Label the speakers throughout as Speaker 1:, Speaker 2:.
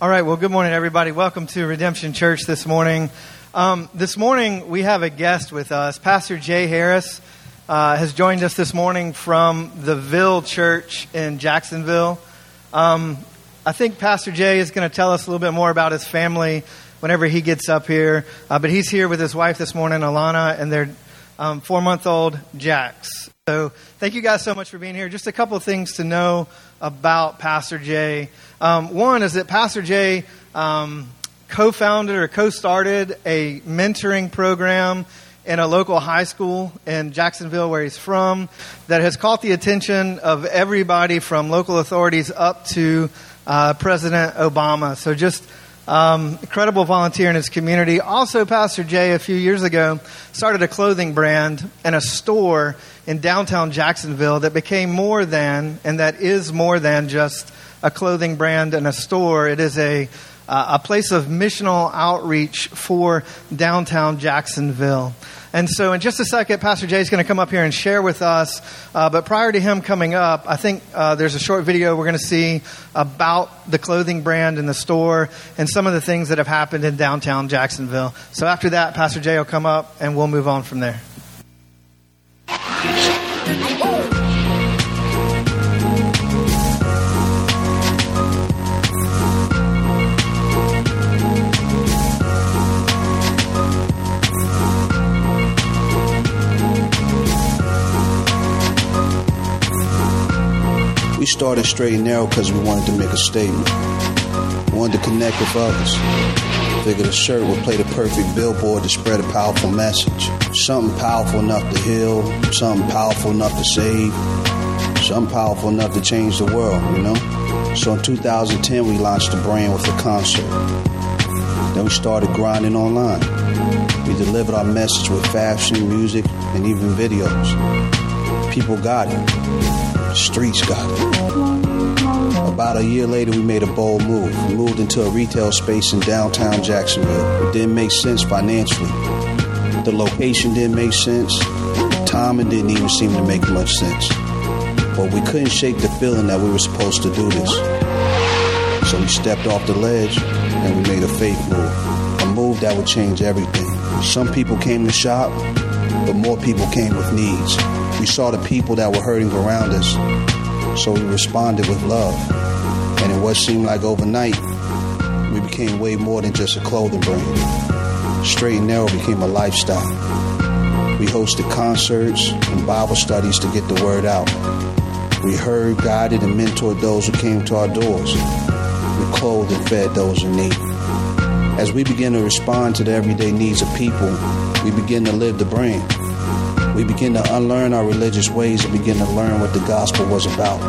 Speaker 1: All right, well, good morning, everybody. Welcome to Redemption Church this morning. Um, this morning, we have a guest with us. Pastor Jay Harris uh, has joined us this morning from the Ville Church in Jacksonville. Um, I think Pastor Jay is going to tell us a little bit more about his family whenever he gets up here. Uh, but he's here with his wife this morning, Alana, and their um, four month old Jax. So, thank you guys so much for being here. Just a couple of things to know about Pastor Jay. Um, one is that Pastor Jay um, co founded or co started a mentoring program in a local high school in Jacksonville, where he's from, that has caught the attention of everybody from local authorities up to uh, President Obama. So just um, incredible volunteer in his community. Also, Pastor Jay, a few years ago, started a clothing brand and a store in downtown Jacksonville that became more than, and that is more than just a clothing brand and a store. It is a, uh, a place of missional outreach for downtown Jacksonville. And so, in just a second, Pastor Jay is going to come up here and share with us. Uh, but prior to him coming up, I think uh, there's a short video we're going to see about the clothing brand and the store and some of the things that have happened in downtown Jacksonville. So, after that, Pastor Jay will come up and we'll move on from there.
Speaker 2: Started straight and narrow because we wanted to make a statement. We wanted to connect with others. Figured a shirt would play the perfect billboard to spread a powerful message. Something powerful enough to heal, something powerful enough to save, something powerful enough to change the world, you know? So in 2010, we launched the brand with a concert. Then we started grinding online. We delivered our message with fashion, music, and even videos. People got it streets got it. About a year later, we made a bold move. We moved into a retail space in downtown Jacksonville. It didn't make sense financially. The location didn't make sense. Timing didn't even seem to make much sense. But we couldn't shake the feeling that we were supposed to do this. So we stepped off the ledge and we made a faith move. A move that would change everything. Some people came to shop, but more people came with needs. We saw the people that were hurting around us, so we responded with love. And in what seemed like overnight, we became way more than just a clothing brand. Straight and narrow became a lifestyle. We hosted concerts and Bible studies to get the word out. We heard, guided, and mentored those who came to our doors. We clothed and fed those in need. As we begin to respond to the everyday needs of people, we begin to live the brand. We begin to unlearn our religious ways and begin to learn what the gospel was about.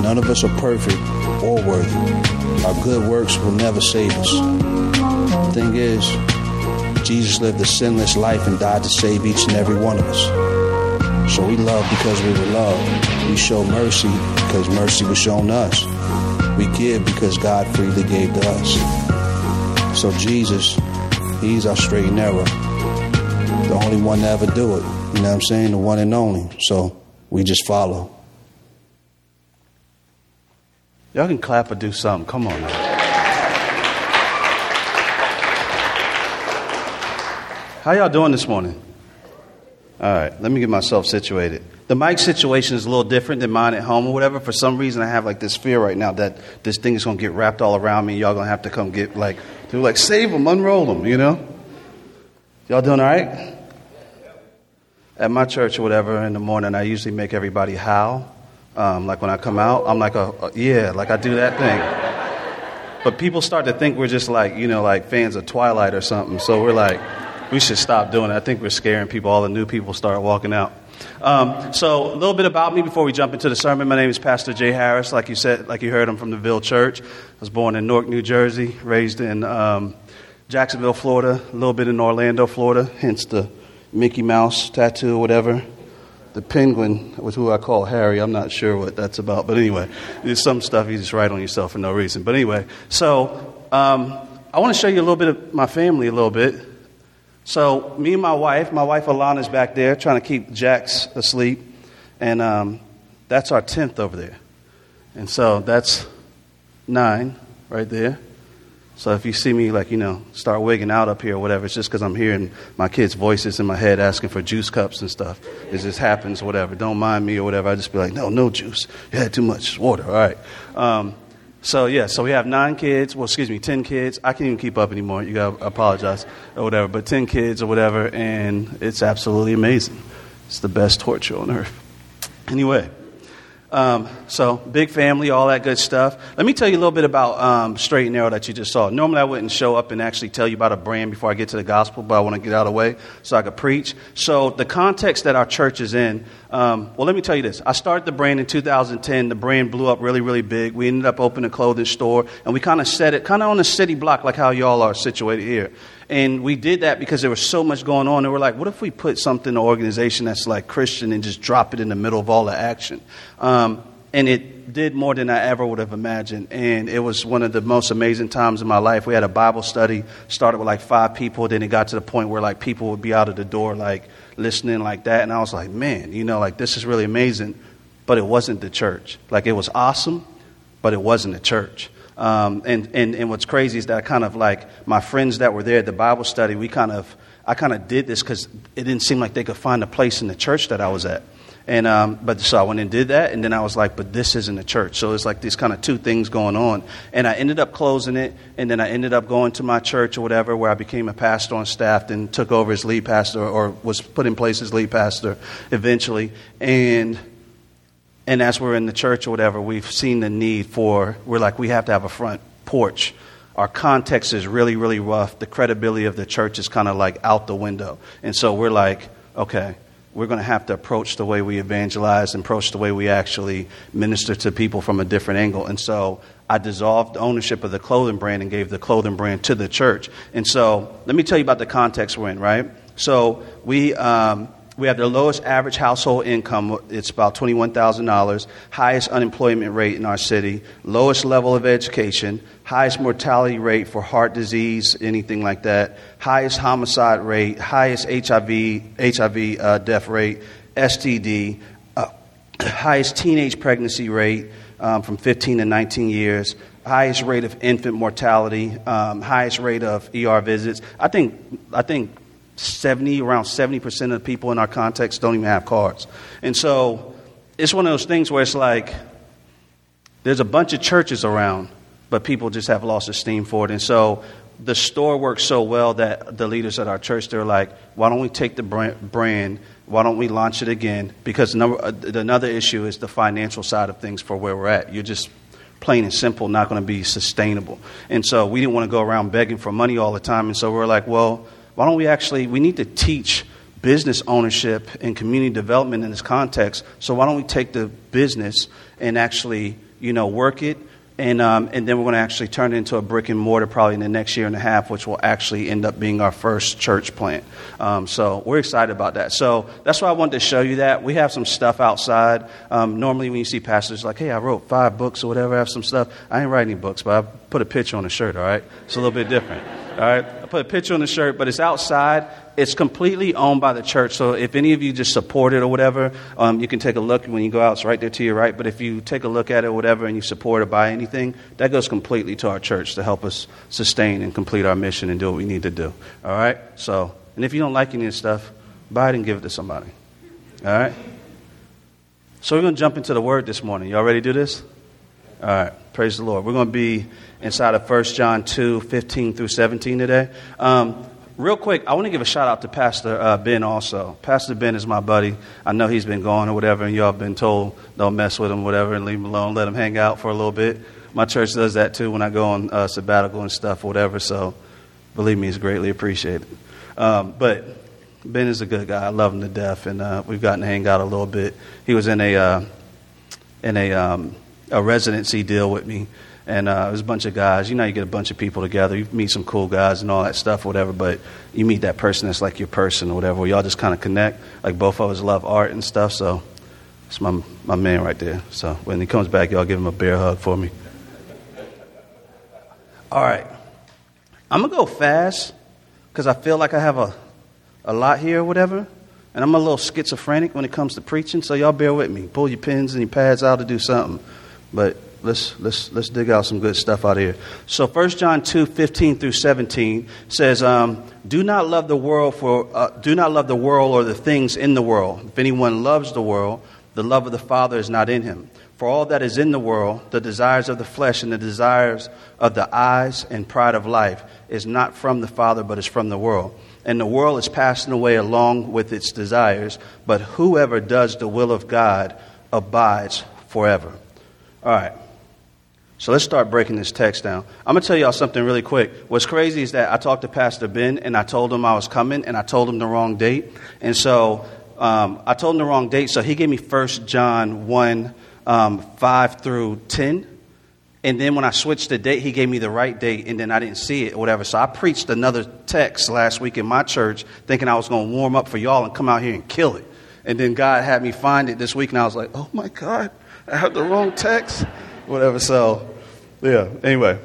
Speaker 2: None of us are perfect or worthy. Our good works will never save us. The thing is, Jesus lived a sinless life and died to save each and every one of us. So we love because we were loved. We show mercy because mercy was shown us. We give because God freely gave to us. So Jesus, He's our straight and narrow the only one to ever do it. You know what I'm saying? The one and only. So we just follow.
Speaker 3: Y'all can clap or do something. Come on now. How y'all doing this morning? All right, let me get myself situated. The mic situation is a little different than mine at home or whatever. For some reason, I have like this fear right now that this thing is going to get wrapped all around me. Y'all going to have to come get like, to like save them, unroll them, you know? Y'all doing all right? At my church or whatever in the morning, I usually make everybody howl. Um, like when I come out, I'm like, a, a, yeah, like I do that thing. But people start to think we're just like, you know, like fans of Twilight or something. So we're like, we should stop doing it. I think we're scaring people. All the new people start walking out. Um, so a little bit about me before we jump into the sermon. My name is Pastor Jay Harris. Like you said, like you heard, I'm from the Ville Church. I was born in Newark, New Jersey, raised in um, Jacksonville, Florida, a little bit in Orlando, Florida, hence the Mickey Mouse tattoo or whatever. The penguin was who I call Harry. I'm not sure what that's about, but anyway, there's some stuff you just write on yourself for no reason. But anyway, so um, I want to show you a little bit of my family a little bit. So me and my wife, my wife Alana's back there trying to keep Jax asleep, and um, that's our tenth over there, and so that's nine.
Speaker 2: right there. So if you see me, like, you know, start wigging out up here or whatever, it's just because I'm hearing my kids' voices in my head asking for juice cups and stuff. It just happens, whatever. Don't mind me or whatever. I just be like, no, no juice. You had too much water. All right. Um, so, yeah, so we have nine kids. Well, excuse me, 10 kids. I can't even keep up anymore. You got to apologize or whatever. But 10 kids or whatever, and it's absolutely amazing. It's the best torture on earth. Anyway. Um, so, big family, all that good stuff. Let me tell you a little bit about um, Straight and Narrow that you just saw. Normally, I wouldn't show up and actually tell you about a brand before I get to the gospel, but I want to get out of the way so I could preach. So, the context that our church is in, um, well, let me tell you this. I started the brand in 2010. The brand blew up really, really big. We ended up opening a clothing store, and we kind of set it kind of on a city block like how y'all are situated here. And we did that because there was so much going on. And we're like, what if we put something in an organization that's like Christian and just drop it in the middle of all the action? Um, and it did more than I ever would have imagined. And it was one of the most amazing times in my life. We had a Bible study, started with like five people. Then it got to the point where like people would be out of the door, like listening like that. And I was like, man, you know, like this is really amazing. But it wasn't the church. Like it was awesome, but it wasn't the church. Um, and, and, and what's crazy is that I kind of like my friends that were there at the Bible study, we kind of, I kind of did this because it didn't seem like they could find a place in the church that I was at. And, um, but so I went and did that, and then I was like, but this isn't a church. So it's like these kind of two things going on. And I ended up closing it, and then I ended up going to my church or whatever, where I became a pastor on staff, and took over as lead pastor, or was put in place as lead pastor eventually. And and as we're in the church or whatever, we've seen the need for, we're like, we have to have a front porch. Our context is really, really rough. The credibility of the church is kind of like out the window. And so we're like, okay, we're going to have to approach the way we evangelize and approach the way we actually minister to people from a different angle. And so I dissolved ownership of the clothing brand and gave the clothing brand to the church. And so let me tell you about the context we're in, right? So we, um, we have the lowest average household income. It's about $21,000. Highest unemployment rate in our city. Lowest level of education. Highest mortality rate for heart disease, anything like that. Highest homicide rate. Highest HIV, HIV uh, death rate. STD. Uh, highest teenage pregnancy rate um, from 15 to 19 years. Highest rate of infant mortality. Um, highest rate of ER visits. I think, I think 70, around 70% of the people in our context don't even have cards. And so it's one of those things where it's like there's a bunch of churches around, but people just have lost esteem for it. And so the store works so well that the leaders at our church, they're like, why don't we take the brand, why don't we launch it again? Because uh, another issue is the financial side of things for where we're at. You're just plain and simple not going to be sustainable. And so we didn't want to go around begging for money all the time. And so we're like, well, why don't we actually, we need to teach business ownership and community development in this context. So why don't we take the business and actually, you know, work it and, um, and then we're going to actually turn it into a brick and mortar probably in the next year and a half, which will actually end up being our first church plant. Um, so we're excited about that. So that's why I wanted to show you that. We have some stuff outside. Um, normally, when you see pastors like, hey, I wrote five books or whatever, I have some stuff. I ain't writing any books, but I put a picture on a shirt, all right? It's a little bit different. All right? I put a picture on the shirt, but it's outside. It's completely owned by the church. So if any of you just support it or whatever, um, you can take a look when you go out. It's right there to your right. But if you take a look at it or whatever and you support or buy anything, that goes completely to our church to help us sustain and complete our mission and do what we need to do. All right? So, and if you don't like any of this stuff, buy it and give it to somebody. All right? So we're going to jump into the word this morning. Y'all ready to do this? All right. Praise the Lord. We're going to be inside of 1 John 2 15 through 17 today. Um, Real quick, I want to give a shout out to Pastor uh, Ben also. Pastor Ben is my buddy. I know he's been gone or whatever, and y'all have been told don't mess with him, whatever, and leave him alone. Let him hang out for a little bit. My church does that too when I go on uh, sabbatical and stuff or whatever, so believe me, it's greatly appreciated. Um, but Ben is a good guy. I love him to death, and uh, we've gotten to hang out a little bit. He was in a, uh, in a, um, a residency deal with me and uh, it was a bunch of guys. You know, you get a bunch of people together, you meet some cool guys and all that stuff, whatever. But you meet that person that's like your person or whatever. Y'all just kind of connect. Like both of us love art and stuff, so it's my my man right there. So when he comes back, y'all give him a bear hug for me. All right, I'm gonna go fast because I feel like I have a a lot here or whatever. And I'm a little schizophrenic when it comes to preaching, so y'all bear with me. Pull your pens and your pads out to do something. But let's, let's, let's dig out some good stuff out of here. So 1 John 2, 15 through 17 says, um, do not love the world for, uh, do not love the world or the things in the world. If anyone loves the world, the love of the Father is not in him. For all that is in the world, the desires of the flesh and the desires of the eyes and pride of life, is not from the Father, but is from the world. And the world is passing away along with its desires, but whoever does the will of God abides forever. All right. So let's start breaking this text down. I'm going to tell y'all something really quick. What's crazy is that I talked to Pastor Ben and I told him I was coming and I told him the wrong date. And so um, I told him the wrong date. So he gave me 1 John 1 um, 5 through 10. And then when I switched the date, he gave me the right date, and then I didn't see it or whatever. So I preached another text last week in my church, thinking I was going to warm up for y'all and come out here and kill it. And then God had me find it this week, and I was like, oh my God, I have the wrong text. Whatever. So, yeah, anyway.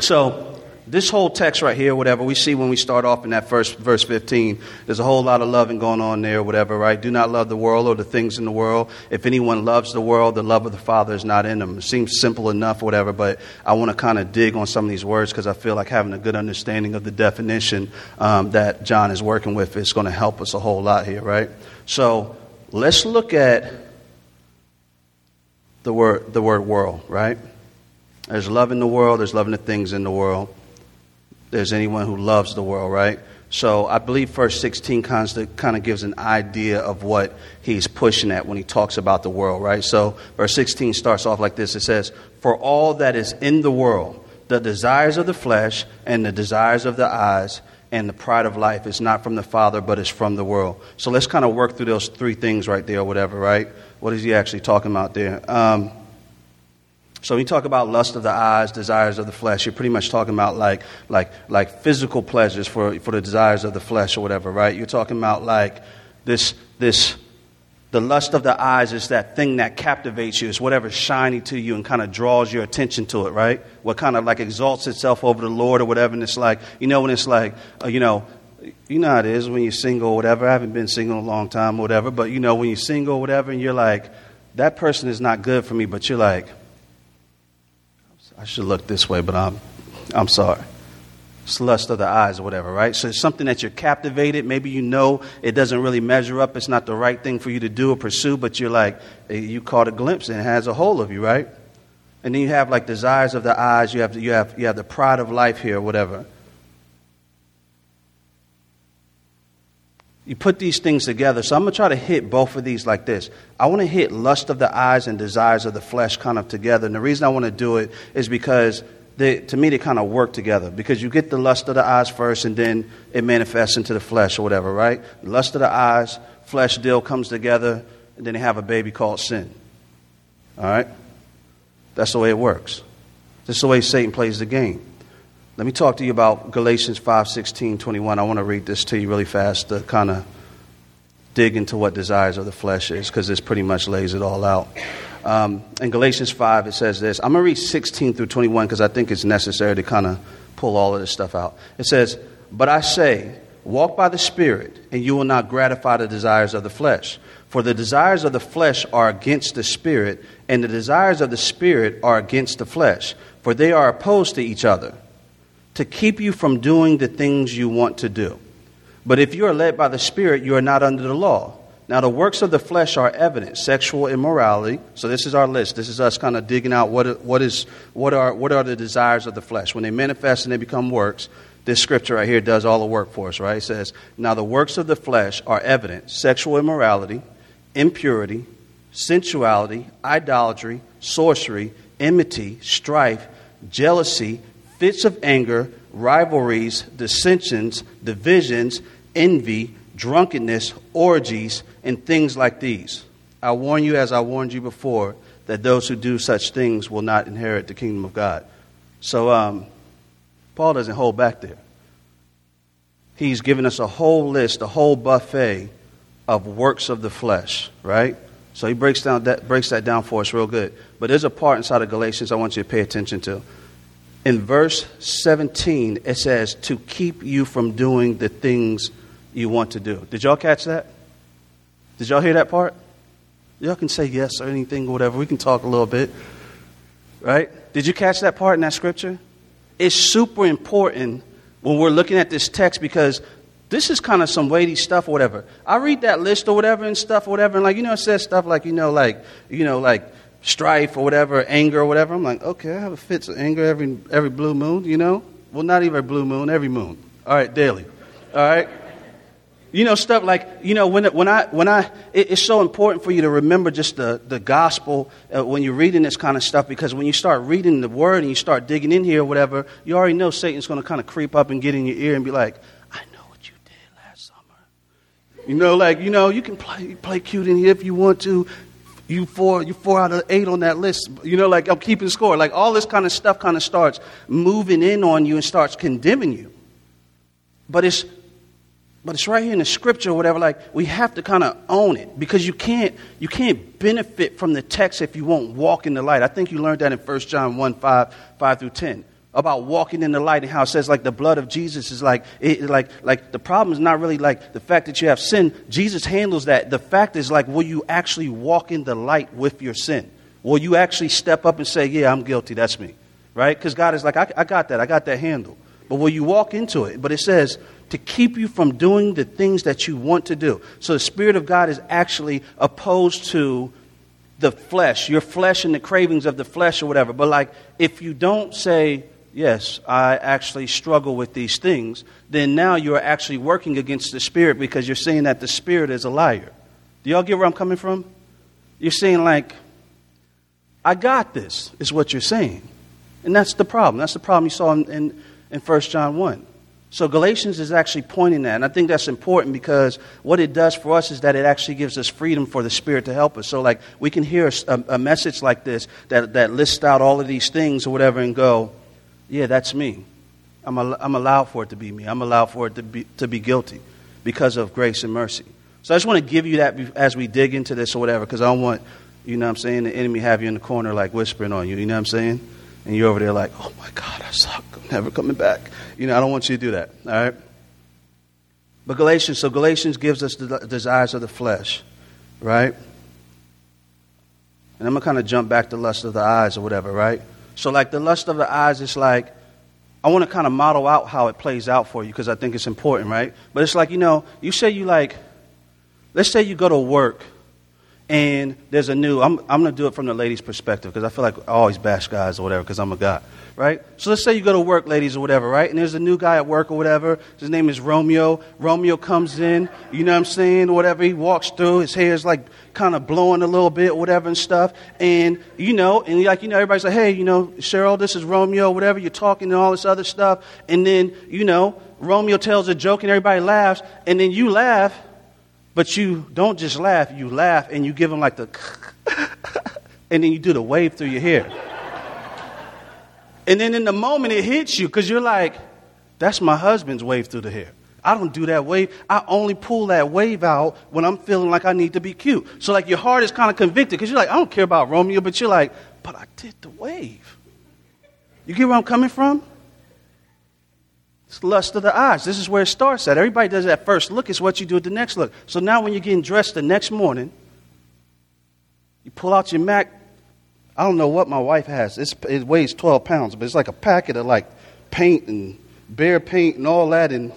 Speaker 2: So, this whole text right here, whatever, we see when we start off in that first verse 15, there's a whole lot of loving going on there, whatever, right? Do not love the world or the things in the world. If anyone loves the world, the love of the Father is not in them. It seems simple enough, whatever, but I want to kind of dig on some of these words because I feel like having a good understanding of the definition um, that John is working with is going to help us a whole lot here, right? So let's look at the word, the word world, right? There's love in the world, there's loving the things in the world there's anyone who loves the world, right? So I believe verse 16 kind of, kind of gives an idea of what he's pushing at when he talks about the world, right? So verse 16 starts off like this it says, For all that is in the world, the desires of the flesh and the desires of the eyes and the pride of life is not from the Father, but is from the world. So let's kind of work through those three things right there, or whatever, right? What is he actually talking about there? Um, so when you talk about lust of the eyes, desires of the flesh, you're pretty much talking about like, like, like physical pleasures for, for the desires of the flesh or whatever, right? You're talking about like this, this, the lust of the eyes is that thing that captivates you. It's whatever's shiny to you and kind of draws your attention to it, right? What kind of like exalts itself over the Lord or whatever. And it's like, you know, when it's like, uh, you know, you know how it is when you're single or whatever. I haven't been single a long time or whatever, but you know, when you're single or whatever and you're like, that person is not good for me, but you're like, I should look this way, but I'm, I'm sorry. It's lust of the eyes or whatever, right? So it's something that you're captivated. Maybe you know it doesn't really measure up. It's not the right thing for you to do or pursue, but you're like, eh, you caught a glimpse and it has a hold of you, right? And then you have like desires of the eyes. You have, you have, you have the pride of life here, or whatever. You put these things together. So I'm going to try to hit both of these like this. I want to hit lust of the eyes and desires of the flesh kind of together. And the reason I want to do it is because they, to me they kind of work together. Because you get the lust of the eyes first and then it manifests into the flesh or whatever, right? Lust of the eyes, flesh deal comes together, and then they have a baby called sin. All right? That's the way it works. This is the way Satan plays the game. Let me talk to you about Galatians 5 16, 21. I want to read this to you really fast to kind of dig into what desires of the flesh is because this pretty much lays it all out. Um, in Galatians 5, it says this. I'm going to read 16 through 21 because I think it's necessary to kind of pull all of this stuff out. It says, But I say, walk by the Spirit, and you will not gratify the desires of the flesh. For the desires of the flesh are against the Spirit, and the desires of the Spirit are against the flesh, for they are opposed to each other to keep you from doing the things you want to do. But if you are led by the Spirit, you are not under the law. Now, the works of the flesh are evident sexual immorality. So, this is our list. This is us kind of digging out what, what, is, what, are, what are the desires of the flesh. When they manifest and they become works, this scripture right here does all the work for us, right? It says, Now, the works of the flesh are evident sexual immorality, impurity, sensuality, idolatry, sorcery, enmity, strife, jealousy fits of anger, rivalries, dissensions, divisions, envy, drunkenness, orgies, and things like these. I warn you, as I warned you before, that those who do such things will not inherit the kingdom of God. So, um, Paul doesn't hold back there. He's given us a whole list, a whole buffet of works of the flesh, right? So he breaks, down that, breaks that down for us real good. But there's a part inside of Galatians I want you to pay attention to in verse 17, it says, to keep you from doing the things you want to do. Did y'all catch that? Did y'all hear that part? Y'all can say yes or anything or whatever. We can talk a little bit. Right? Did you catch that part in that scripture? It's super important when we're looking at this text because this is kind of some weighty stuff or whatever. I read that list or whatever and stuff or whatever, and like, you know, it says stuff like, you know, like, you know, like strife or whatever, anger or whatever. I'm like, okay, I have a fits of anger every, every blue moon, you know? Well, not even blue moon, every moon. All right, daily. All right? You know, stuff like, you know, when, when I, when I, it, it's so important for you to remember just the, the gospel uh, when you're reading this kind of stuff because when you start reading the word and you start digging in here or whatever, you already know Satan's going to kind of creep up and get in your ear and be like, I know what you did last summer. You know, like, you know, you can play, play cute in here if you want to. You four, you four out of eight on that list. You know, like I'm keeping score. Like all this kind of stuff kind of starts moving in on you and starts condemning you. But it's but it's right here in the scripture or whatever like we have to kind of own it because you can't you can't benefit from the text if you won't walk in the light i think you learned that in 1 john 1 5 5 through 10 about walking in the light and how it says like the blood of jesus is like it, like like the problem is not really like the fact that you have sin. Jesus handles that. The fact is like will you actually walk in the light with your sin? Will you actually step up and say yeah i'm guilty. That's me. Right? Because god is like I, I got that. I got that handle. But will you walk into it? But it says to keep you from doing the things that you want to do. So the Spirit of God is actually opposed to the flesh, your flesh and the cravings of the flesh or whatever. But like, if you don't say, yes, I actually struggle with these things, then now you're actually working against the Spirit because you're saying that the Spirit is a liar. Do y'all get where I'm coming from? You're saying, like, I got this, is what you're saying. And that's the problem. That's the problem you saw in, in, in 1 John 1. So Galatians is actually pointing that, and I think that's important because what it does for us is that it actually gives us freedom for the Spirit to help us. So, like, we can hear a, a message like this that, that lists out all of these things or whatever and go, yeah, that's me. I'm, al- I'm allowed for it to be me. I'm allowed for it to be, to be guilty because of grace and mercy. So I just want to give you that as we dig into this or whatever because I don't want, you know what I'm saying, the enemy have you in the corner like whispering on you. You know what I'm saying? And you're over there like, oh my God, I suck. I'm never coming back. You know, I don't want you to do that. All right? But Galatians, so Galatians gives us the desires of the flesh, right? And I'm going to kind of jump back to lust of the eyes or whatever, right? So, like the lust of the eyes, it's like, I want to kind of model out how it plays out for you because I think it's important, right? But it's like, you know, you say you like, let's say you go to work and there's a new, I'm, I'm going to do it from the ladies' perspective because I feel like I always bash guys or whatever because I'm a guy, right? So let's say you go to work, ladies, or whatever, right? And there's a new guy at work or whatever. His name is Romeo. Romeo comes in, you know what I'm saying, or whatever. He walks through, his hair is like kind of blowing a little bit, whatever, and stuff. And, you know, and like, you know, everybody's like, hey, you know, Cheryl, this is Romeo, whatever. You're talking and all this other stuff. And then, you know, Romeo tells a joke and everybody laughs. And then you laugh but you don't just laugh, you laugh and you give them like the, and then you do the wave through your hair. and then in the moment it hits you because you're like, that's my husband's wave through the hair. I don't do that wave. I only pull that wave out when I'm feeling like I need to be cute. So, like, your heart is kind of convicted because you're like, I don't care about Romeo, but you're like, but I did the wave. You get where I'm coming from? It's lust of the eyes. This is where it starts at. Everybody does that first look. It's what you do at the next look. So now when you're getting dressed the next morning, you pull out your Mac. I don't know what my wife has. It's, it weighs 12 pounds, but it's like a packet of like paint and Behr paint and all that and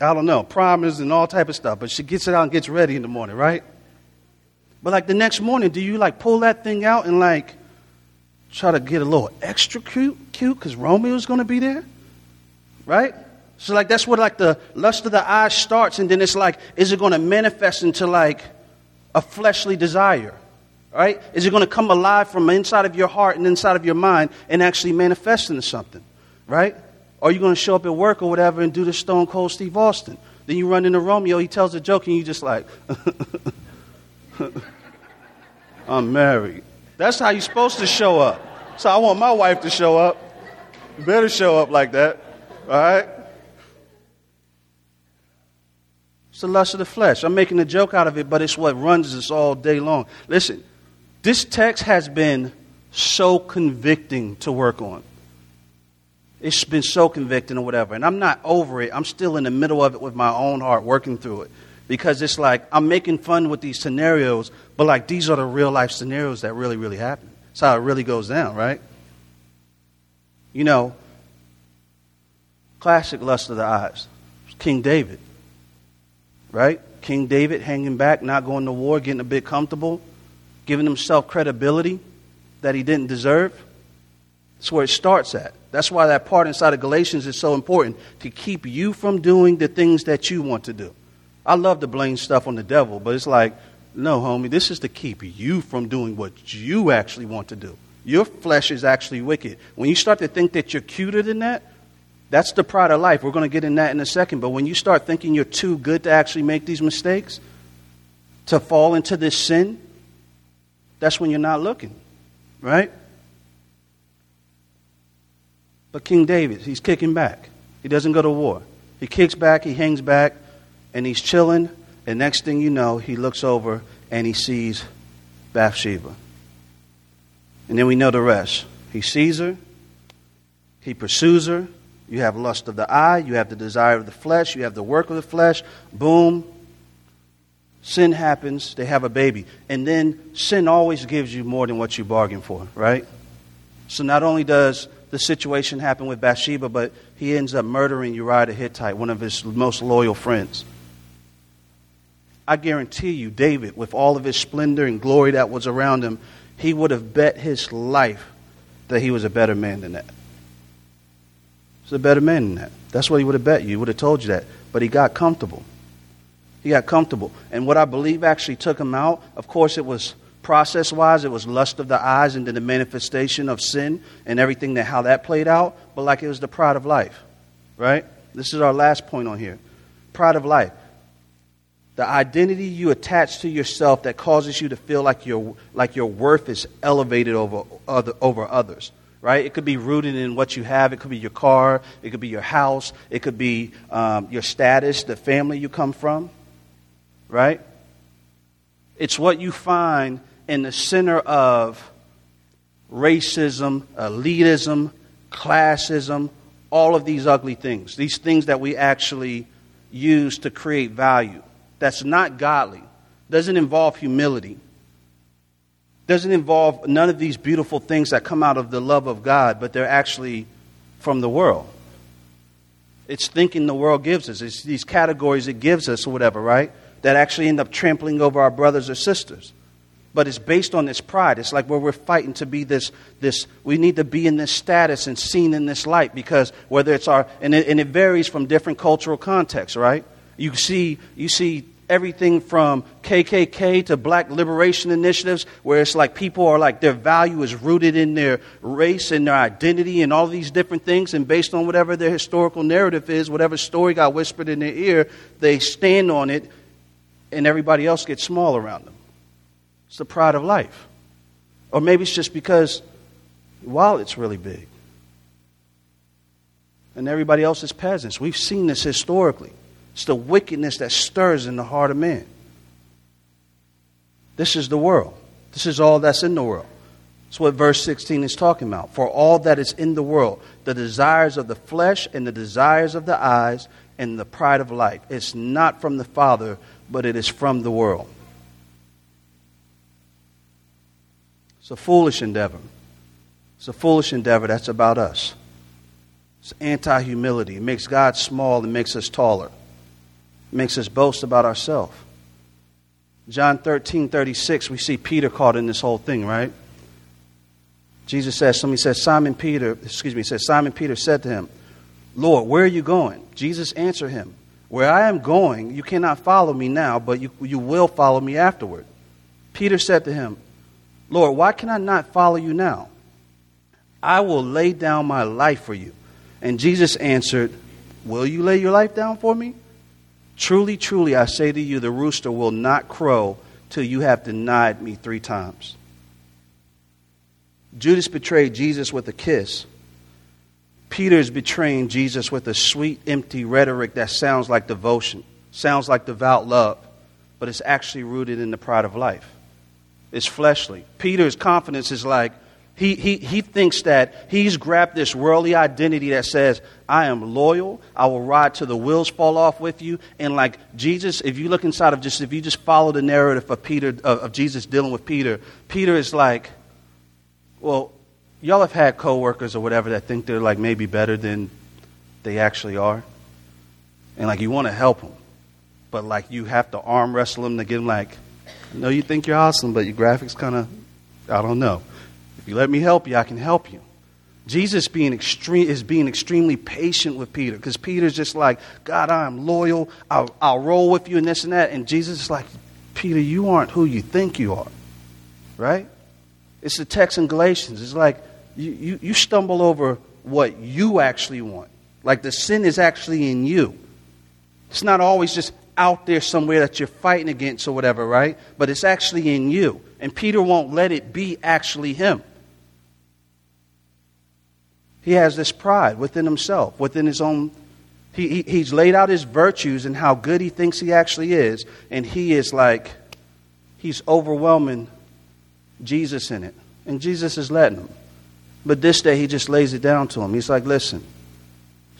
Speaker 2: I don't know, primers and all type of stuff. But she gets it out and gets ready in the morning, right? But like the next morning, do you like pull that thing out and like try to get a little extra cute, cute because Romeo's going to be there? Right? So like that's where like the lust of the eye starts, and then it's like, is it going to manifest into like a fleshly desire? Right? Is it going to come alive from inside of your heart and inside of your mind and actually manifest into something? Right? Or are you going to show up at work or whatever and do the stone cold Steve Austin? Then you run into Romeo, he tells a joke, and you just like, I'm married. That's how you're supposed to show up. So I want my wife to show up. You better show up like that. All right? It's the lust of the flesh. I'm making a joke out of it, but it's what runs us all day long. Listen, this text has been so convicting to work on. It's been so convicting or whatever. And I'm not over it. I'm still in the middle of it with my own heart, working through it. Because it's like I'm making fun with these scenarios, but like these are the real life scenarios that really, really happen. That's how it really goes down, right? You know, classic lust of the eyes. King David, right? King David hanging back, not going to war, getting a bit comfortable, giving himself credibility that he didn't deserve. That's where it starts at. That's why that part inside of Galatians is so important to keep you from doing the things that you want to do. I love to blame stuff on the devil, but it's like, no, homie, this is to keep you from doing what you actually want to do. Your flesh is actually wicked. When you start to think that you're cuter than that, that's the pride of life. We're going to get in that in a second. But when you start thinking you're too good to actually make these mistakes, to fall into this sin, that's when you're not looking, right? But King David, he's kicking back. He doesn't go to war. He kicks back, he hangs back, and he's chilling. And next thing you know, he looks over and he sees Bathsheba. And then we know the rest. He sees her, he pursues her. You have lust of the eye, you have the desire of the flesh, you have the work of the flesh. Boom. Sin happens, they have a baby. And then sin always gives you more than what you bargained for, right? So not only does the situation happen with Bathsheba, but he ends up murdering Uriah the Hittite, one of his most loyal friends. I guarantee you, David, with all of his splendor and glory that was around him, he would have bet his life that he was a better man than that. He's a better man than that. That's what he would have bet you. He would have told you that. But he got comfortable. He got comfortable. And what I believe actually took him out, of course, it was process wise, it was lust of the eyes and then the manifestation of sin and everything that how that played out. But like it was the pride of life. Right? This is our last point on here. Pride of life the identity you attach to yourself that causes you to feel like your, like your worth is elevated over, other, over others right? It could be rooted in what you have. It could be your car. It could be your house. It could be um, your status the family you come from right? It's what you find in the center of racism elitism classism all of these ugly things these things that we actually use to create value. That's not godly, doesn't involve humility, doesn't involve none of these beautiful things that come out of the love of God, but they're actually from the world. It's thinking the world gives us. It's these categories it gives us or whatever, right? That actually end up trampling over our brothers or sisters. But it's based on this pride. It's like where we're fighting to be this, this we need to be in this status and seen in this light because whether it's our, and it, and it varies from different cultural contexts, right? You see, you see everything from KKK to black liberation initiatives where it's like people are like their value is rooted in their race and their identity and all these different things. And based on whatever their historical narrative is whatever story got whispered in their ear they stand on it and everybody else gets small around them. It's the pride of life. Or maybe it's just because while it's really big and everybody else is peasants. We've seen this historically it's the wickedness that stirs in the heart of man. This is the world. This is all that's in the world. That's what verse 16 is talking about. For all that is in the world, the desires of the flesh and the desires of the eyes and the pride of life. It's not from the Father, but it is from the world. It's a foolish endeavor. It's a foolish endeavor that's about us. It's anti humility. It makes God small and makes us taller makes us boast about ourselves. John 13, 36, we see Peter caught in this whole thing, right? Jesus says, somebody says, Simon Peter, excuse me, says, Simon Peter said to him, Lord, where are you going? Jesus answered him, Where I am going, you cannot follow me now, but you, you will follow me afterward. Peter said to him, Lord, why can I not follow you now? I will lay down my life for you. And Jesus answered, Will you lay your life down for me? Truly, truly, I say to you, the rooster will not crow till you have denied me three times. Judas betrayed Jesus with a kiss. Peter is betraying Jesus with a sweet, empty rhetoric that sounds like devotion, sounds like devout love, but it's actually rooted in the pride of life. It's fleshly. Peter's confidence is like, he, he, he thinks that he's grabbed this worldly identity that says, I am loyal. I will ride till the wheels fall off with you. And like Jesus, if you look inside of just, if you just follow the narrative of Peter, of, of Jesus dealing with Peter, Peter is like, well, y'all have had coworkers or whatever that think they're like maybe better than they actually are, and like you want to help them, but like you have to arm wrestle them to get them like, I know you think you're awesome, but your graphics kind of, I don't know. You let me help you, I can help you. Jesus being extreme, is being extremely patient with Peter because Peter's just like, God, I'm loyal. I'll, I'll roll with you and this and that. And Jesus is like, Peter, you aren't who you think you are. Right? It's the text in Galatians. It's like you, you, you stumble over what you actually want. Like the sin is actually in you. It's not always just out there somewhere that you're fighting against or whatever, right? But it's actually in you. And Peter won't let it be actually him. He has this pride within himself, within his own. He, he, he's laid out his virtues and how good he thinks he actually is, and he is like, he's overwhelming Jesus in it. And Jesus is letting him. But this day he just lays it down to him. He's like, listen,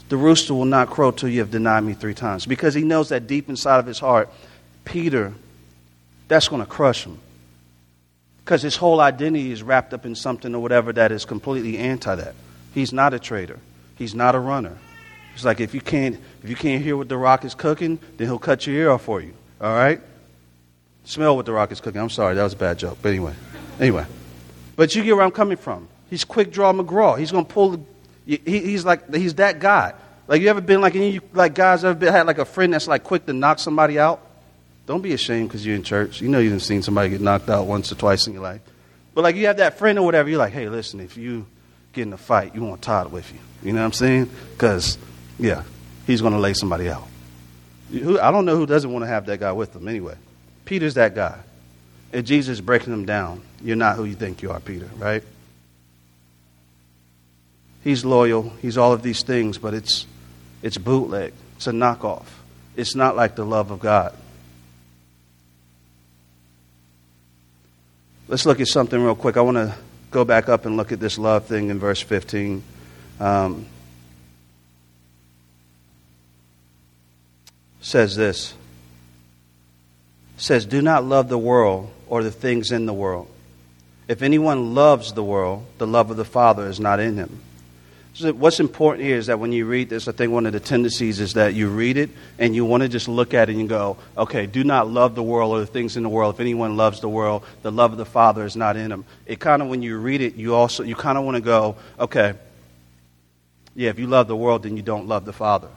Speaker 2: the rooster will not crow till you have denied me three times. Because he knows that deep inside of his heart, Peter, that's going to crush him. Because his whole identity is wrapped up in something or whatever that is completely anti that. He's not a traitor. He's not a runner. It's like if you can't if you can't hear what the rock is cooking, then he'll cut your ear off for you. All right? Smell what the rock is cooking. I'm sorry, that was a bad joke. But anyway. Anyway. But you get where I'm coming from. He's quick draw McGraw. He's gonna pull the he, he's like he's that guy. Like you ever been like any like guys ever been, had like a friend that's like quick to knock somebody out? Don't be ashamed because you're in church. You know you've seen somebody get knocked out once or twice in your life. But like you have that friend or whatever, you're like, hey, listen, if you get in a fight, you want Todd with you. You know what I'm saying? Because, yeah, he's going to lay somebody out. I don't know who doesn't want to have that guy with them anyway. Peter's that guy. And Jesus is breaking them down. You're not who you think you are, Peter, right? He's loyal. He's all of these things, but it's, it's bootleg. It's a knockoff. It's not like the love of God. Let's look at something real quick. I want to go back up and look at this love thing in verse 15. Um, says this. Says do not love the world or the things in the world. If anyone loves the world the love of the father is not in him so what's important here is that when you read this, I think one of the tendencies is that you read it and you want to just look at it and go, okay, do not love the world or the things in the world. If anyone loves the world, the love of the Father is not in him. It kind of, when you read it, you also, you kind of want to go, okay, yeah, if you love the world, then you don't love the Father.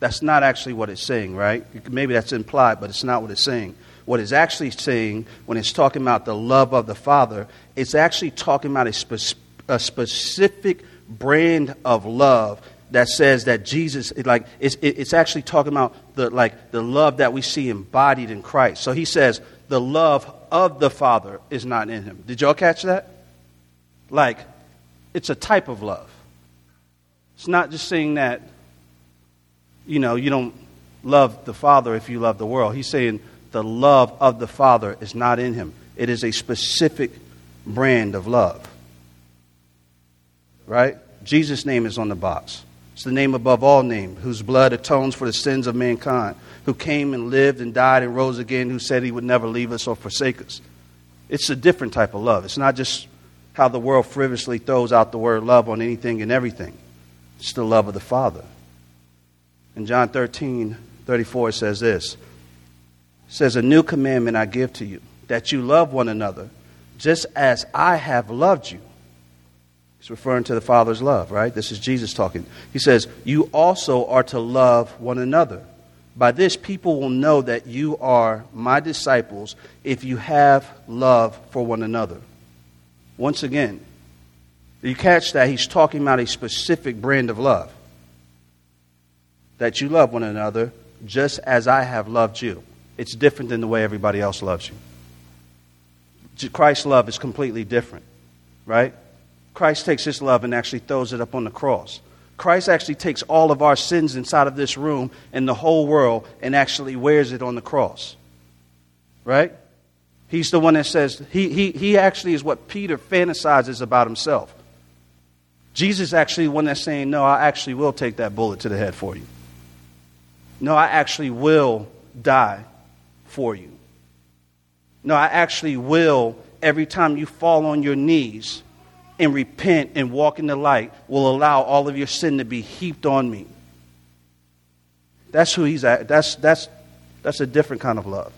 Speaker 2: That's not actually what it's saying, right? Maybe that's implied, but it's not what it's saying. What it's actually saying when it's talking about the love of the Father, it's actually talking about a, spe- a specific brand of love that says that Jesus, like, it's, it's actually talking about the, like, the love that we see embodied in Christ. So he says, the love of the Father is not in him. Did y'all catch that? Like, it's a type of love. It's not just saying that, you know, you don't love the Father if you love the world. He's saying the love of the Father is not in him. It is a specific brand of love right? Jesus' name is on the box. It's the name above all names, whose blood atones for the sins of mankind, who came and lived and died and rose again, who said he would never leave us or forsake us. It's a different type of love. It's not just how the world frivolously throws out the word love on anything and everything. It's the love of the Father. In John 13, 34, it says this. It says, A new commandment I give to you, that you love one another, just as I have loved you. He's referring to the Father's love, right? This is Jesus talking. He says, You also are to love one another. By this, people will know that you are my disciples if you have love for one another. Once again, you catch that he's talking about a specific brand of love. That you love one another just as I have loved you. It's different than the way everybody else loves you. Christ's love is completely different, right? Christ takes his love and actually throws it up on the cross. Christ actually takes all of our sins inside of this room and the whole world and actually wears it on the cross. Right? He's the one that says, he, he, he actually is what Peter fantasizes about himself. Jesus actually the one that's saying, No, I actually will take that bullet to the head for you. No, I actually will die for you. No, I actually will, every time you fall on your knees, and repent and walk in the light will allow all of your sin to be heaped on me. That's who he's at. That's, that's, that's a different kind of love.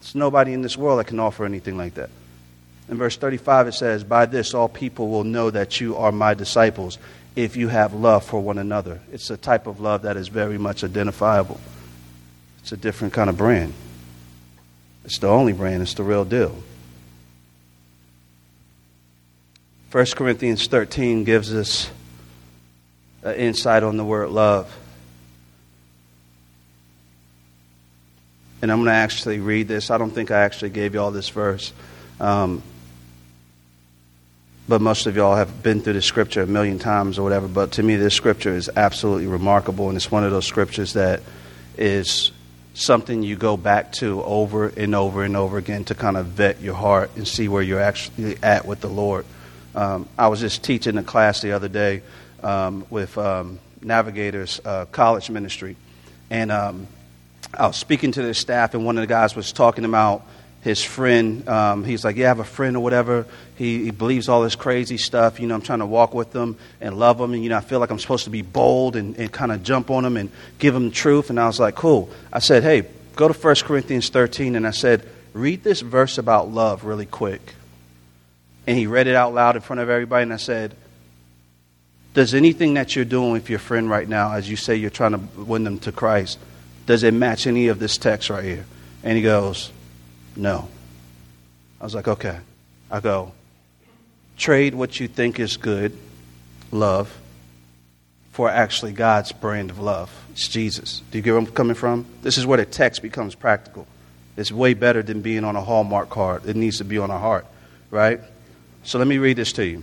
Speaker 2: There's nobody in this world that can offer anything like that. In verse 35, it says, By this all people will know that you are my disciples if you have love for one another. It's a type of love that is very much identifiable. It's a different kind of brand. It's the only brand, it's the real deal. 1 Corinthians 13 gives us an insight on the word love. And I'm going to actually read this. I don't think I actually gave you all this verse. Um, but most of y'all have been through the scripture a million times or whatever. But to me, this scripture is absolutely remarkable. And it's one of those scriptures that is something you go back to over and over and over again to kind of vet your heart and see where you're actually at with the Lord. Um, I was just teaching a class the other day um, with um, Navigators uh, College Ministry. And um, I was speaking to the staff, and one of the guys was talking about his friend. Um, he's like, Yeah, I have a friend or whatever. He, he believes all this crazy stuff. You know, I'm trying to walk with them and love them, And, you know, I feel like I'm supposed to be bold and, and kind of jump on them and give them the truth. And I was like, Cool. I said, Hey, go to 1 Corinthians 13. And I said, Read this verse about love really quick. And he read it out loud in front of everybody. And I said, Does anything that you're doing with your friend right now, as you say you're trying to win them to Christ, does it match any of this text right here? And he goes, No. I was like, Okay. I go, Trade what you think is good, love, for actually God's brand of love. It's Jesus. Do you get where I'm coming from? This is where the text becomes practical. It's way better than being on a Hallmark card. It needs to be on our heart, right? So let me read this to you.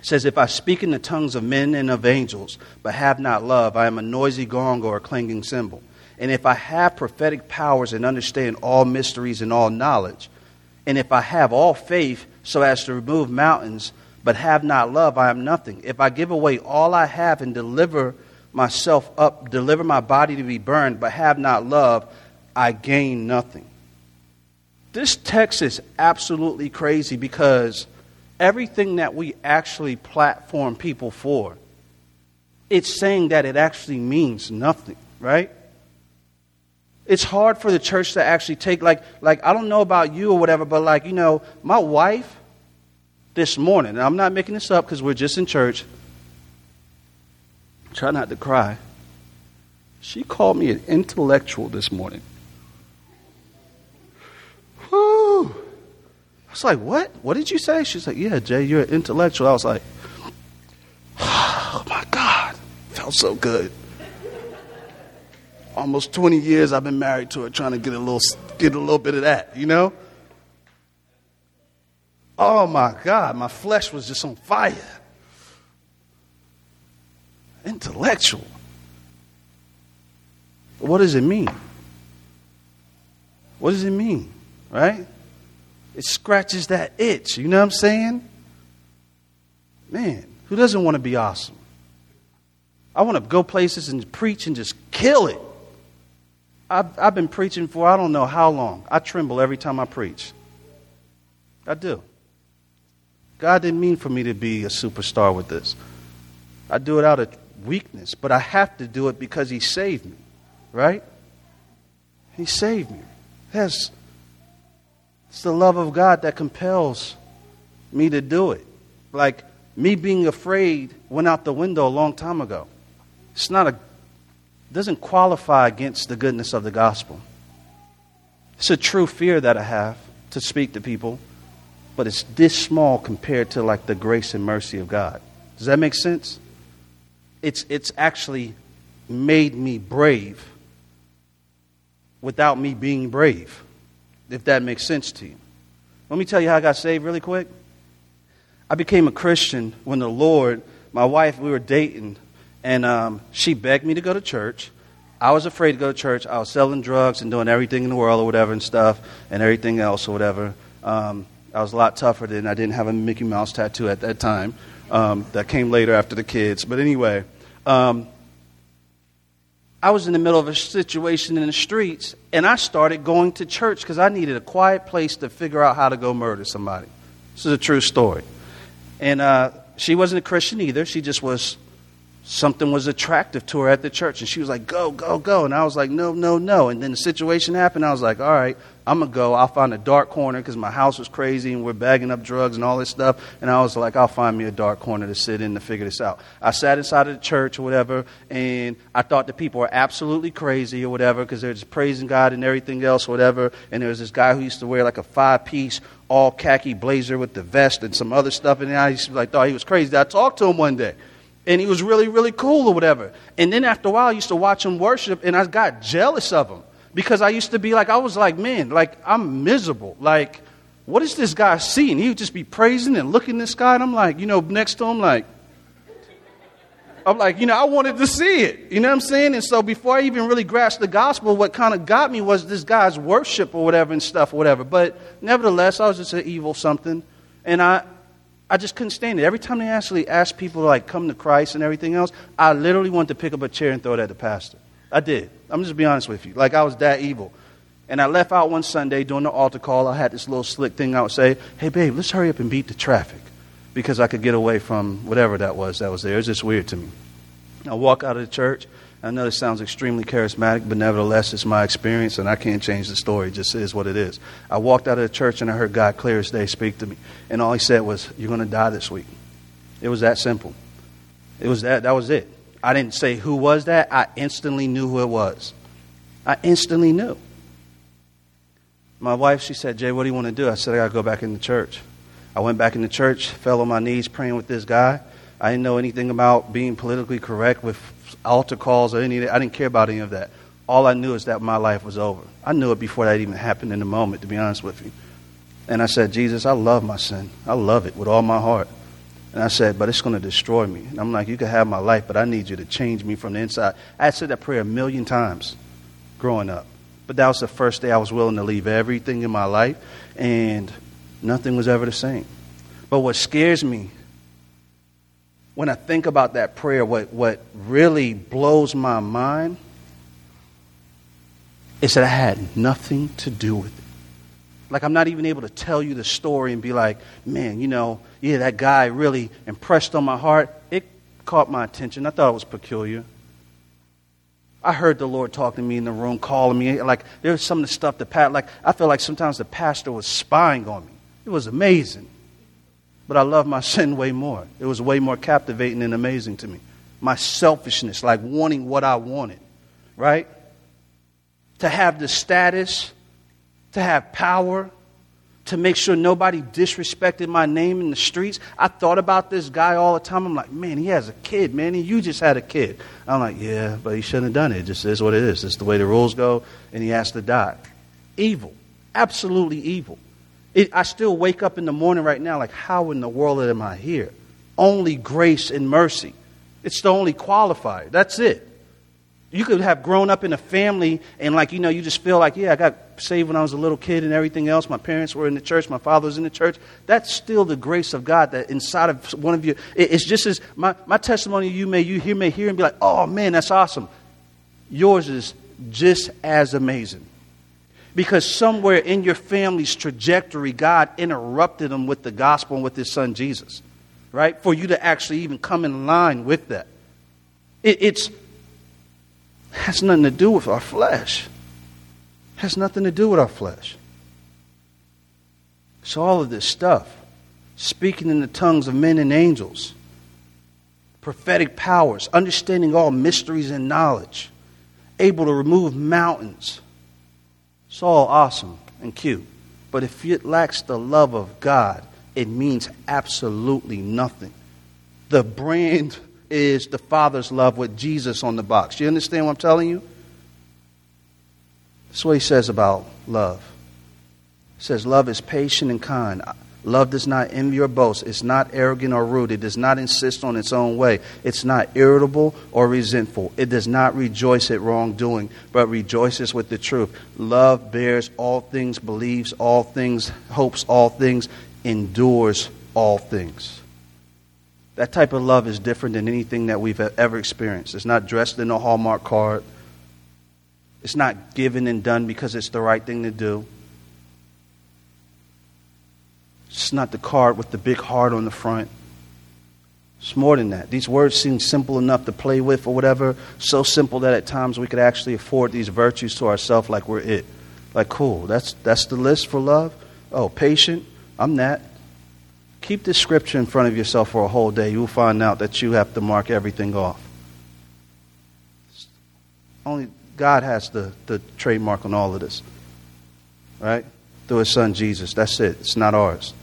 Speaker 2: It says, If I speak in the tongues of men and of angels, but have not love, I am a noisy gong or a clanging cymbal. And if I have prophetic powers and understand all mysteries and all knowledge, and if I have all faith so as to remove mountains, but have not love, I am nothing. If I give away all I have and deliver myself up, deliver my body to be burned, but have not love, I gain nothing. This text is absolutely crazy because everything that we actually platform people for, it's saying that it actually means nothing, right? It's hard for the church to actually take like like I don't know about you or whatever, but like, you know, my wife this morning, and I'm not making this up because we're just in church. Try not to cry. She called me an intellectual this morning. Whew. I was like, what? What did you say? She's like, yeah, Jay, you're an intellectual. I was like, oh my God. Felt so good. Almost 20 years I've been married to her, trying to get a little, get a little bit of that, you know? Oh my God, my flesh was just on fire. Intellectual. What does it mean? What does it mean? Right? It scratches that itch. You know what I'm saying? Man, who doesn't want to be awesome? I want to go places and preach and just kill it. I've, I've been preaching for I don't know how long. I tremble every time I preach. I do. God didn't mean for me to be a superstar with this. I do it out of weakness, but I have to do it because He saved me, right? He saved me. That's it's the love of God that compels me to do it. Like me being afraid went out the window a long time ago. It's not a doesn't qualify against the goodness of the gospel. It's a true fear that I have to speak to people but it's this small compared to like the grace and mercy of God. Does that make sense? It's, it's actually made me brave without me being brave, if that makes sense to you. Let me tell you how I got saved really quick. I became a Christian when the Lord, my wife, we were dating, and um, she begged me to go to church. I was afraid to go to church. I was selling drugs and doing everything in the world or whatever and stuff and everything else or whatever. Um, I was a lot tougher than I didn't have a Mickey Mouse tattoo at that time. Um, that came later after the kids. But anyway, um, I was in the middle of a situation in the streets, and I started going to church because I needed a quiet place to figure out how to go murder somebody. This is a true story. And uh, she wasn't a Christian either. She just was, something was attractive to her at the church. And she was like, go, go, go. And I was like, no, no, no. And then the situation happened. I was like, all right, I'm going to go. I'll find a dark corner because my house was crazy and we're bagging up drugs and all this stuff. And I was like, I'll find me a dark corner to sit in to figure this out. I sat inside of the church or whatever, and I thought the people were absolutely crazy or whatever because they're just praising God and everything else or whatever. And there was this guy who used to wear like a five piece all khaki blazer with the vest and some other stuff. And I to like, thought he was crazy. I talked to him one day and he was really, really cool or whatever. And then after a while, I used to watch him worship, and I got jealous of him because I used to be like, I was like, man, like, I'm miserable. Like, what is this guy seeing? He would just be praising and looking this guy, and I'm like, you know, next to him, like, I'm like, you know, I wanted to see it. You know what I'm saying? And so before I even really grasped the gospel, what kind of got me was this guy's worship or whatever and stuff or whatever. But nevertheless, I was just an evil something. And I, I just couldn't stand it. Every time they actually asked people to like come to Christ and everything else, I literally wanted to pick up a chair and throw it at the pastor. I did. I'm just be honest with you. Like I was that evil. And I left out one Sunday during the altar call. I had this little slick thing I would say, "Hey babe, let's hurry up and beat the traffic," because I could get away from whatever that was that was there. It was just weird to me. I walk out of the church. I know this sounds extremely charismatic, but nevertheless, it's my experience, and I can't change the story. It just is what it is. I walked out of the church, and I heard God clear as day speak to me, and all He said was, "You're going to die this week." It was that simple. It was that. That was it. I didn't say who was that. I instantly knew who it was. I instantly knew. My wife, she said, Jay, what do you want to do? I said, I got to go back into church. I went back into church, fell on my knees praying with this guy. I didn't know anything about being politically correct with altar calls or anything. I didn't care about any of that. All I knew is that my life was over. I knew it before that even happened in the moment, to be honest with you. And I said, Jesus, I love my sin. I love it with all my heart. And I said, but it's going to destroy me. And I'm like, you can have my life, but I need you to change me from the inside. I had said that prayer a million times growing up. But that was the first day I was willing to leave everything in my life, and nothing was ever the same. But what scares me when I think about that prayer, what, what really blows my mind is that I had nothing to do with it. Like, I'm not even able to tell you the story and be like, man, you know, yeah, that guy really impressed on my heart. It caught my attention. I thought it was peculiar. I heard the Lord talking to me in the room, calling me. Like, there was some of the stuff that, Pat, like, I feel like sometimes the pastor was spying on me. It was amazing. But I love my sin way more. It was way more captivating and amazing to me. My selfishness, like wanting what I wanted, right? To have the status to have power, to make sure nobody disrespected my name in the streets. I thought about this guy all the time. I'm like, man, he has a kid, man, and you just had a kid. I'm like, yeah, but he shouldn't have done it. It just is what it is. It's the way the rules go, and he has to die. Evil. Absolutely evil. It, I still wake up in the morning right now like, how in the world am I here? Only grace and mercy. It's the only qualifier. That's it. You could have grown up in a family and, like, you know, you just feel like, yeah, I got saved when I was a little kid and everything else. My parents were in the church. My father was in the church. That's still the grace of God that inside of one of you. It's just as my, my testimony you may, you hear, may hear and be like, oh, man, that's awesome. Yours is just as amazing. Because somewhere in your family's trajectory, God interrupted them with the gospel and with his son Jesus, right? For you to actually even come in line with that. It, it's has nothing to do with our flesh. Has nothing to do with our flesh. So all of this stuff, speaking in the tongues of men and angels, prophetic powers, understanding all mysteries and knowledge, able to remove mountains. It's all awesome and cute. But if it lacks the love of God, it means absolutely nothing. The brand is the Father's love with Jesus on the box. You understand what I'm telling you? That's what he says about love. He says, Love is patient and kind. Love does not envy or boast. It's not arrogant or rude. It does not insist on its own way. It's not irritable or resentful. It does not rejoice at wrongdoing, but rejoices with the truth. Love bears all things, believes all things, hopes all things, endures all things. That type of love is different than anything that we've ever experienced. It's not dressed in a Hallmark card. It's not given and done because it's the right thing to do. It's not the card with the big heart on the front. It's more than that. These words seem simple enough to play with or whatever, so simple that at times we could actually afford these virtues to ourselves like we're it. Like, cool, that's, that's the list for love? Oh, patient, I'm that. Keep this scripture in front of yourself for a whole day. You'll find out that you have to mark everything off. Only God has the, the trademark on all of this. Right? Through his son Jesus. That's it. It's not ours.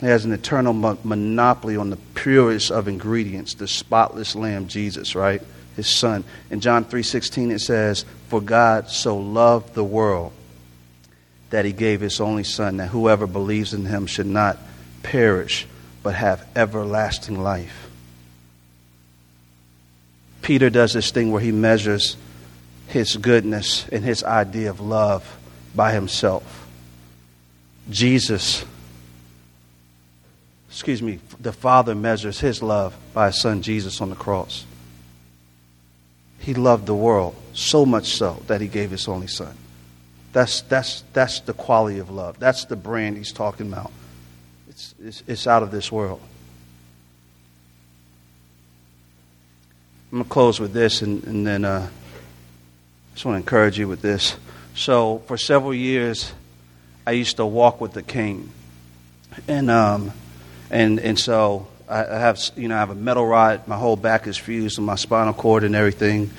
Speaker 2: He has an eternal mo- monopoly on the purest of ingredients, the spotless lamb Jesus, right? His son. In John 3:16 it says, "For God so loved the world that he gave his only son that whoever believes in him should not perish but have everlasting life." Peter does this thing where he measures his goodness and his idea of love by himself. Jesus excuse me, the Father measures his love by his son Jesus on the cross. He loved the world so much so that he gave his only son. That's, that's, that's the quality of love. That's the brand he's talking about. It's, it's, it's out of this world. I'm going to close with this and, and then uh, I just want to encourage you with this. So, for several years, I used to walk with the king. And um, and and so I have you know I have a metal rod. My whole back is fused with my spinal cord and everything,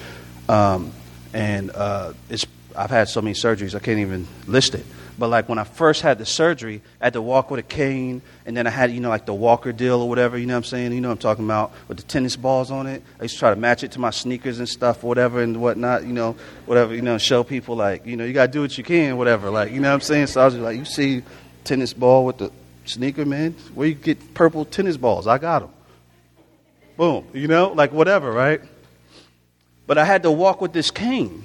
Speaker 2: um, and uh, it's I've had so many surgeries I can't even list it. But like when I first had the surgery, I had to walk with a cane, and then I had you know like the walker deal or whatever. You know what I'm saying? You know what I'm talking about with the tennis balls on it. I used to try to match it to my sneakers and stuff, whatever and whatnot. You know, whatever. You know, show people like you know you gotta do what you can, whatever. Like you know what I'm saying? So I was like, you see tennis ball with the sneaker, man. Where you get purple tennis balls? I got them. Boom. You know, like whatever, right? But I had to walk with this cane.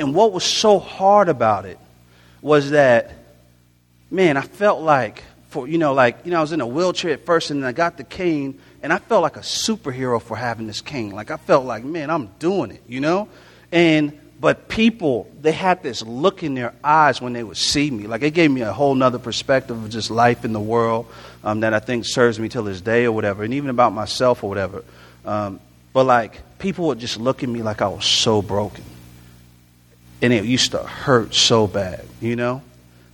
Speaker 2: And what was so hard about it was that, man, I felt like, for you know, like you know, I was in a wheelchair at first, and then I got the cane, and I felt like a superhero for having this cane. Like I felt like, man, I'm doing it, you know. And but people, they had this look in their eyes when they would see me. Like it gave me a whole nother perspective of just life in the world um, that I think serves me till this day or whatever, and even about myself or whatever. Um, but like people would just look at me like I was so broken. And it used to hurt so bad, you know?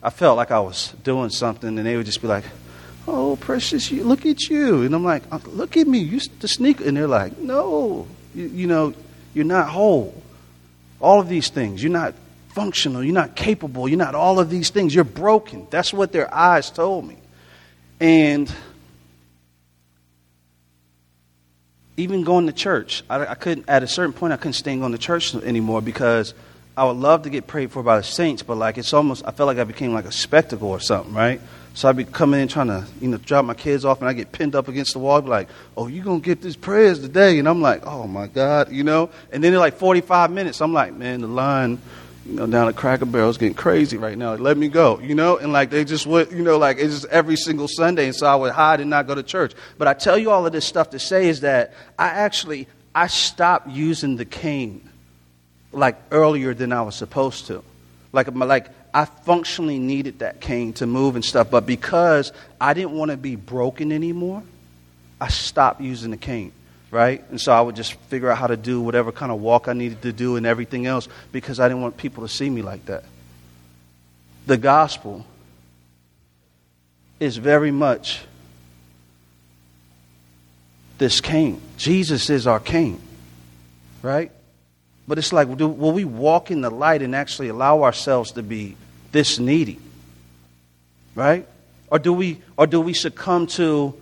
Speaker 2: I felt like I was doing something, and they would just be like, Oh, precious, you, look at you. And I'm like, uh, Look at me, you the sneaker. And they're like, No, you, you know, you're not whole. All of these things. You're not functional. You're not capable. You're not all of these things. You're broken. That's what their eyes told me. And even going to church, I, I couldn't, at a certain point, I couldn't stay going to church anymore because I would love to get prayed for by the saints, but like it's almost, I felt like I became like a spectacle or something, right? So I'd be coming in trying to, you know, drop my kids off, and I get pinned up against the wall. Be like, "Oh, you gonna get these prayers today?" And I'm like, "Oh my God," you know. And then in like 45 minutes, I'm like, "Man, the line, you know, down at Cracker Barrel is getting crazy right now. Let me go," you know. And like they just went, you know, like it's just every single Sunday, and so I would hide and not go to church. But I tell you all of this stuff to say is that I actually I stopped using the cane like earlier than I was supposed to. Like, like I functionally needed that cane to move and stuff, but because I didn't want to be broken anymore, I stopped using the cane, right? And so I would just figure out how to do whatever kind of walk I needed to do and everything else because I didn't want people to see me like that. The gospel is very much this cane. Jesus is our cane, right? But it's like, do, will we walk in the light and actually allow ourselves to be this needy? Right? Or do we, or do we succumb to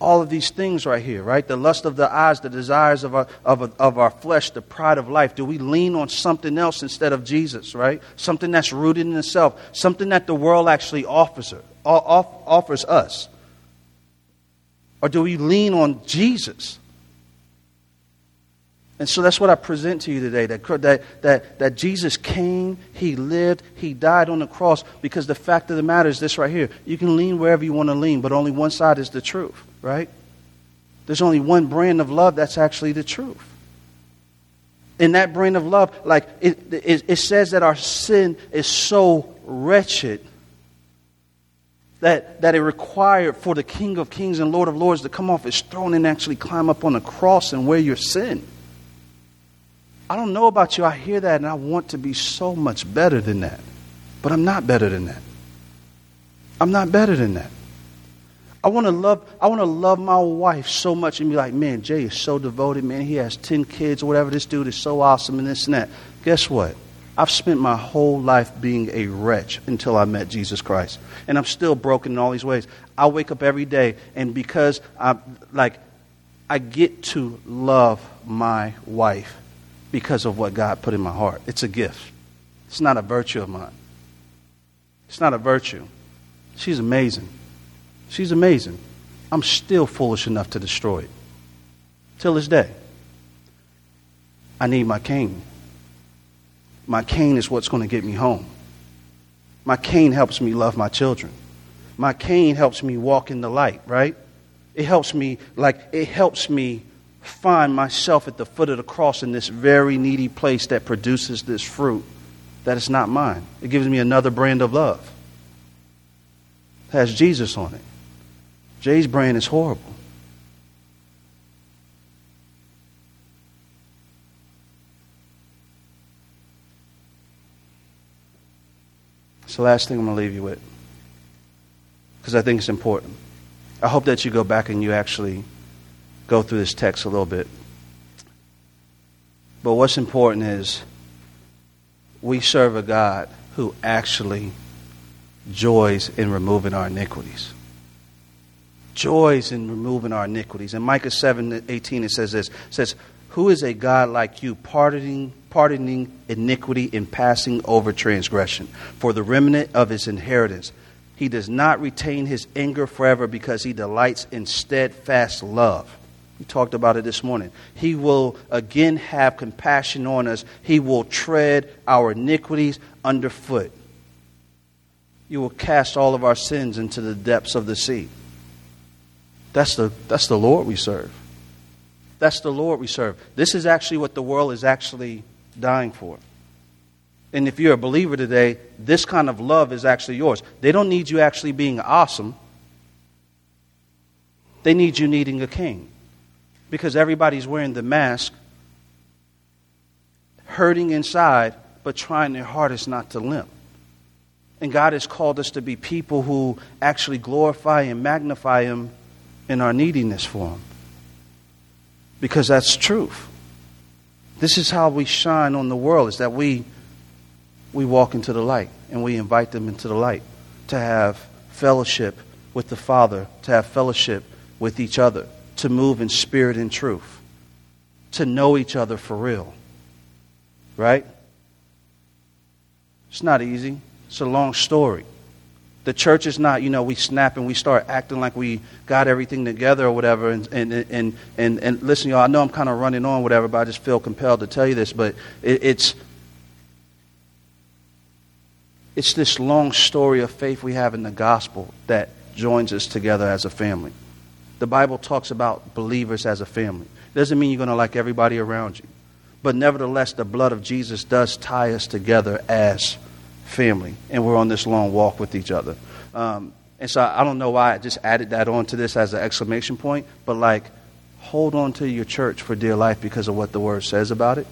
Speaker 2: all of these things right here, right? The lust of the eyes, the desires of our, of, of our flesh, the pride of life. Do we lean on something else instead of Jesus, right? Something that's rooted in itself, something that the world actually offers, offers us? Or do we lean on Jesus? And so that's what I present to you today that, that, that, that Jesus came, He lived, He died on the cross because the fact of the matter is this right here. You can lean wherever you want to lean, but only one side is the truth, right? There's only one brand of love that's actually the truth. In that brand of love, like it, it, it says that our sin is so wretched that, that it required for the King of Kings and Lord of Lords to come off his throne and actually climb up on the cross and wear your sin. I don't know about you. I hear that and I want to be so much better than that. But I'm not better than that. I'm not better than that. I want to love I want to love my wife so much and be like, man, Jay is so devoted, man. He has 10 kids or whatever. This dude is so awesome and this and that. Guess what? I've spent my whole life being a wretch until I met Jesus Christ. And I'm still broken in all these ways. I wake up every day and because I like I get to love my wife because of what God put in my heart. It's a gift. It's not a virtue of mine. It's not a virtue. She's amazing. She's amazing. I'm still foolish enough to destroy it. Till this day. I need my cane. My cane is what's going to get me home. My cane helps me love my children. My cane helps me walk in the light, right? It helps me, like, it helps me find myself at the foot of the cross in this very needy place that produces this fruit that is not mine. It gives me another brand of love. It has Jesus on it. Jay's brand is horrible. It's the last thing I'm going to leave you with because I think it's important. I hope that you go back and you actually go through this text a little bit. But what's important is we serve a God who actually joys in removing our iniquities. Joys in removing our iniquities. In Micah 7 18, it says this it says, Who is a God like you, pardoning, pardoning iniquity and passing over transgression for the remnant of his inheritance? He does not retain his anger forever because he delights in steadfast love. We talked about it this morning. He will again have compassion on us. He will tread our iniquities underfoot. You will cast all of our sins into the depths of the sea. That's the, that's the Lord we serve. That's the Lord we serve. This is actually what the world is actually dying for. And if you're a believer today, this kind of love is actually yours. They don't need you actually being awesome, they need you needing a king because everybody's wearing the mask, hurting inside, but trying their hardest not to limp. And God has called us to be people who actually glorify and magnify Him in our neediness for Him. Because that's truth. This is how we shine on the world, is that we, we walk into the light and we invite them into the light to have fellowship with the Father, to have fellowship with each other to move in spirit and truth, to know each other for real. Right? It's not easy. It's a long story. The church is not, you know, we snap and we start acting like we got everything together or whatever. And, and, and, and, and listen, y'all, I know I'm kind of running on, whatever, but I just feel compelled to tell you this. But it, it's, it's this long story of faith we have in the gospel that joins us together as a family. The Bible talks about believers as a family. Doesn't mean you're going to like everybody around you. But nevertheless, the blood of Jesus does tie us together as family. And we're on this long walk with each other. Um, and so I don't know why I just added that on to this as an exclamation point, but like, hold on to your church for dear life because of what the word says about it,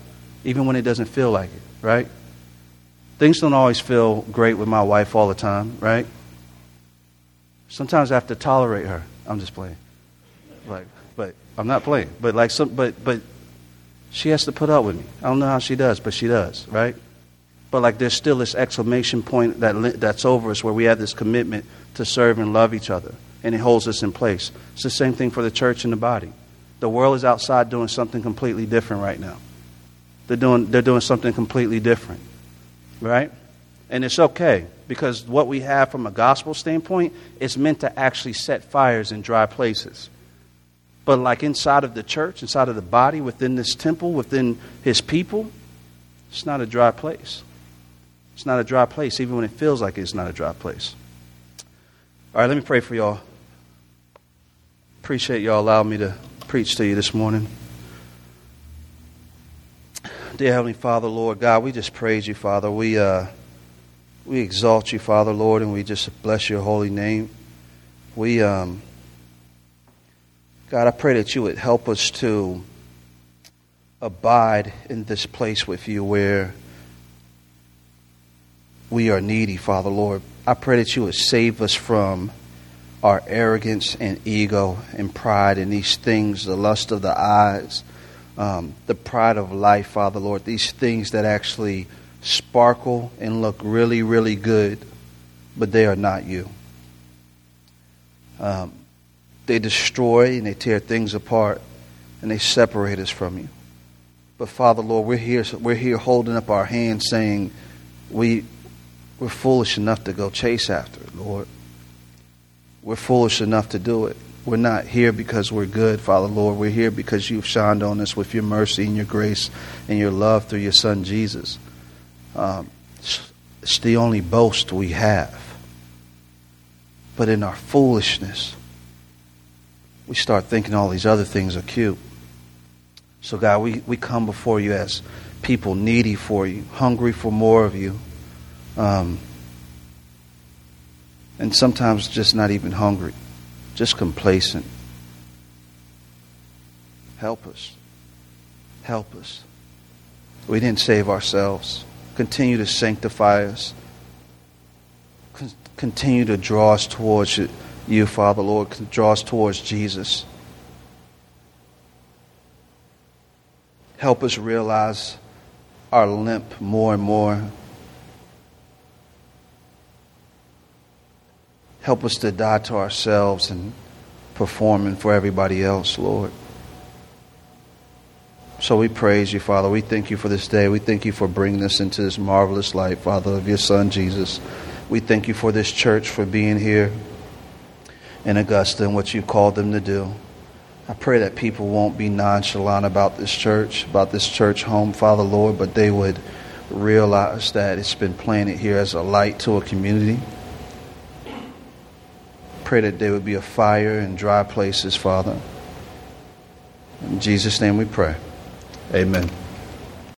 Speaker 2: even when it doesn't feel like it, right? Things don't always feel great with my wife all the time, right? Sometimes I have to tolerate her. I'm just playing. Like, but I'm not playing. But like some, but but she has to put up with me. I don't know how she does, but she does, right? But like, there's still this exclamation point that that's over us, where we have this commitment to serve and love each other, and it holds us in place. It's the same thing for the church and the body. The world is outside doing something completely different right now. They're doing they're doing something completely different, right? And it's okay because what we have from a gospel standpoint is meant to actually set fires in dry places. But like inside of the church, inside of the body, within this temple, within his people, it's not a dry place. It's not a dry place, even when it feels like it's not a dry place. All right, let me pray for y'all. Appreciate y'all allowing me to preach to you this morning. Dear Heavenly Father, Lord God, we just praise you, Father. We, uh, we exalt you, Father, Lord, and we just bless your holy name. We, um, God, I pray that you would help us to abide in this place with you where we are needy, Father Lord. I pray that you would save us from our arrogance and ego and pride and these things, the lust of the eyes, um, the pride of life, Father Lord, these things that actually sparkle and look really, really good, but they are not you. Um, they destroy and they tear things apart and they separate us from you. But Father, Lord, we're here, we're here holding up our hands saying, we, we're foolish enough to go chase after it, Lord. We're foolish enough to do it. We're not here because we're good, Father, Lord. We're here because you've shined on us with your mercy and your grace and your love through your Son, Jesus. Um, it's the only boast we have. But in our foolishness, we start thinking all these other things are cute. So, God, we, we come before you as people needy for you, hungry for more of you, um, and sometimes just not even hungry, just complacent. Help us. Help us. We didn't save ourselves. Continue to sanctify us. Continue to draw us towards you, Father, Lord. Draw us towards Jesus. Help us realize our limp more and more. Help us to die to ourselves and performing for everybody else, Lord. So we praise you, Father. We thank you for this day. We thank you for bringing us into this marvelous light, Father, of your Son, Jesus. We thank you for this church, for being here in Augusta and what you've called them to do. I pray that people won't be nonchalant about this church, about this church home, Father, Lord, but they would realize that it's been planted here as a light to a community. Pray that there would be a fire in dry places, Father. In Jesus' name we pray. Amen.